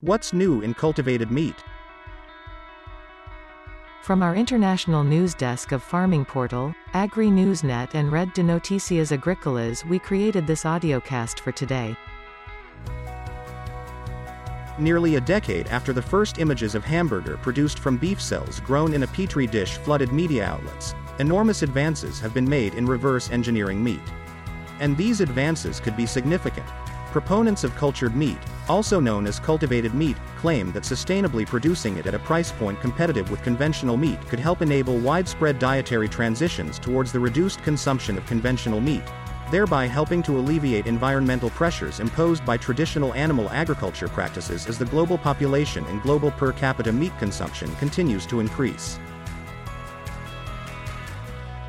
What's new in cultivated meat? From our international news desk of Farming Portal, Agri Newsnet and Red de Noticias Agricolas we created this audiocast for today. Nearly a decade after the first images of hamburger produced from beef cells grown in a petri dish flooded media outlets, enormous advances have been made in reverse engineering meat. And these advances could be significant. Proponents of cultured meat, also known as cultivated meat, claim that sustainably producing it at a price point competitive with conventional meat could help enable widespread dietary transitions towards the reduced consumption of conventional meat, thereby helping to alleviate environmental pressures imposed by traditional animal agriculture practices as the global population and global per capita meat consumption continues to increase.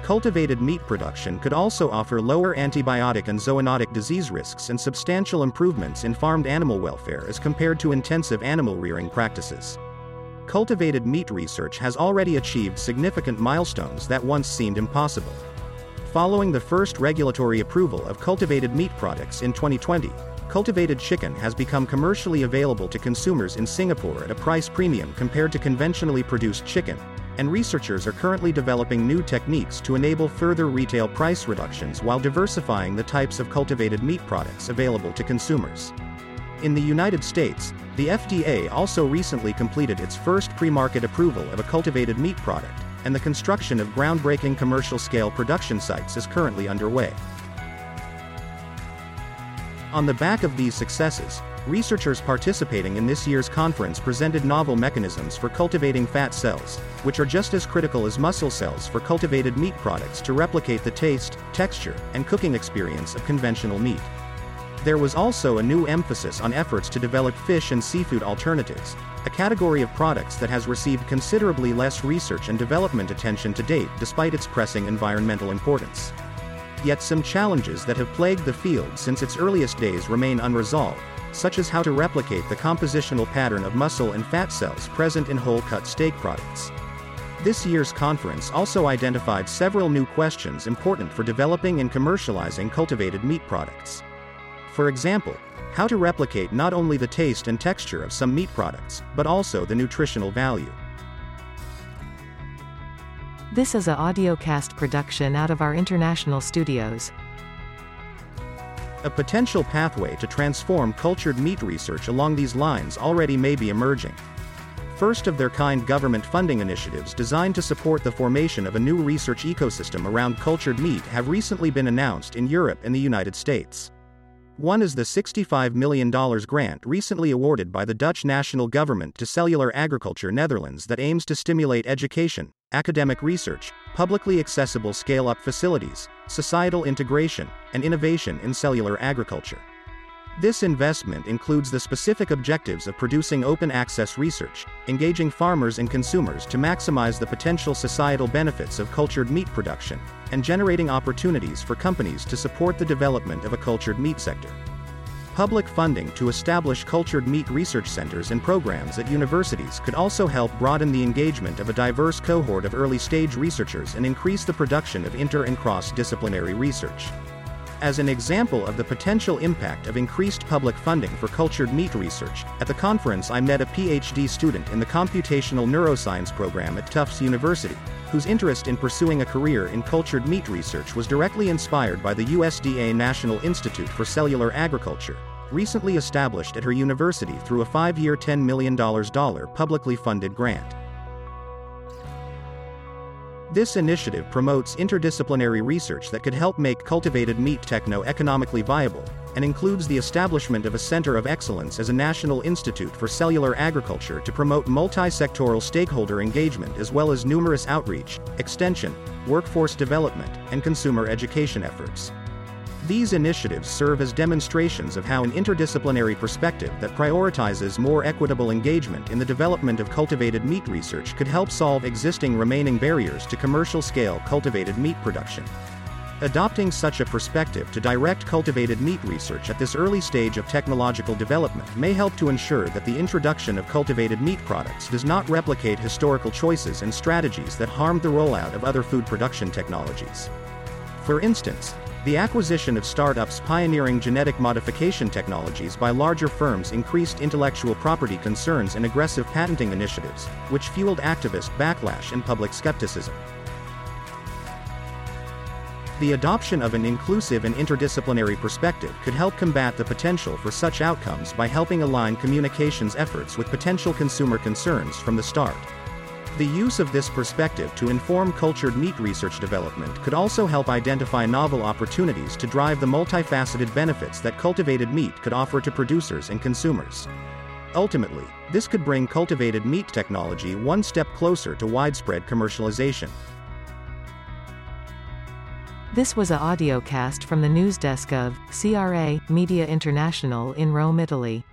Cultivated meat production could also offer lower antibiotic and zoonotic disease risks and substantial improvements in farmed animal welfare as compared to intensive animal rearing practices. Cultivated meat research has already achieved significant milestones that once seemed impossible. Following the first regulatory approval of cultivated meat products in 2020, cultivated chicken has become commercially available to consumers in Singapore at a price premium compared to conventionally produced chicken, and researchers are currently developing new techniques to enable further retail price reductions while diversifying the types of cultivated meat products available to consumers. In the United States, the FDA also recently completed its first pre-market approval of a cultivated meat product, and the construction of groundbreaking commercial-scale production sites is currently underway. On the back of these successes, researchers participating in this year's conference presented novel mechanisms for cultivating fat cells, which are just as critical as muscle cells for cultivated meat products to replicate the taste, texture, and cooking experience of conventional meat. There was also a new emphasis on efforts to develop fish and seafood alternatives, a category of products that has received considerably less research and development attention to date despite its pressing environmental importance. Yet some challenges that have plagued the field since its earliest days remain unresolved, such as how to replicate the compositional pattern of muscle and fat cells present in whole-cut steak products. This year's conference also identified several new questions important for developing and commercializing cultivated meat products. For example, how to replicate not only the taste and texture of some meat products, but also the nutritional value. This is a audiocast production out of our international studios. A potential pathway to transform cultured meat research along these lines already may be emerging. First of their kind government funding initiatives designed to support the formation of a new research ecosystem around cultured meat have recently been announced in Europe and the United States. One is the $65 million grant recently awarded by the Dutch national government to Cellular Agriculture Netherlands that aims to stimulate education, academic research, publicly accessible scale up facilities, societal integration, and innovation in cellular agriculture. This investment includes the specific objectives of producing open access research, engaging farmers and consumers to maximize the potential societal benefits of cultured meat production, and generating opportunities for companies to support the development of a cultured meat sector. Public funding to establish cultured meat research centers and programs at universities could also help broaden the engagement of a diverse cohort of early stage researchers and increase the production of inter and cross disciplinary research. As an example of the potential impact of increased public funding for cultured meat research, at the conference I met a PhD student in the computational neuroscience program at Tufts University, whose interest in pursuing a career in cultured meat research was directly inspired by the USDA National Institute for Cellular Agriculture, recently established at her university through a five-year $10 million publicly funded grant. This initiative promotes interdisciplinary research that could help make cultivated meat techno-economically viable, and includes the establishment of a center of excellence as a national institute for cellular agriculture to promote multi-sectoral stakeholder engagement as well as numerous outreach, extension, workforce development, and consumer education efforts. These initiatives serve as demonstrations of how an interdisciplinary perspective that prioritizes more equitable engagement in the development of cultivated meat research could help solve existing remaining barriers to commercial scale cultivated meat production. Adopting such a perspective to direct cultivated meat research at this early stage of technological development may help to ensure that the introduction of cultivated meat products does not replicate historical choices and strategies that harmed the rollout of other food production technologies. For instance, The acquisition of startups pioneering genetic modification technologies by larger firms increased intellectual property concerns and aggressive patenting initiatives, which fueled activist backlash and public skepticism. The adoption of an inclusive and interdisciplinary perspective could help combat the potential for such outcomes by helping align communications efforts with potential consumer concerns from the start. The use of this perspective to inform cultured meat research development could also help identify novel opportunities to drive the multifaceted benefits that cultivated meat could offer to producers and consumers. Ultimately, this could bring cultivated meat technology one step closer to widespread commercialization. This was a audiocast from the news desk of CRA Media International in Rome, Italy.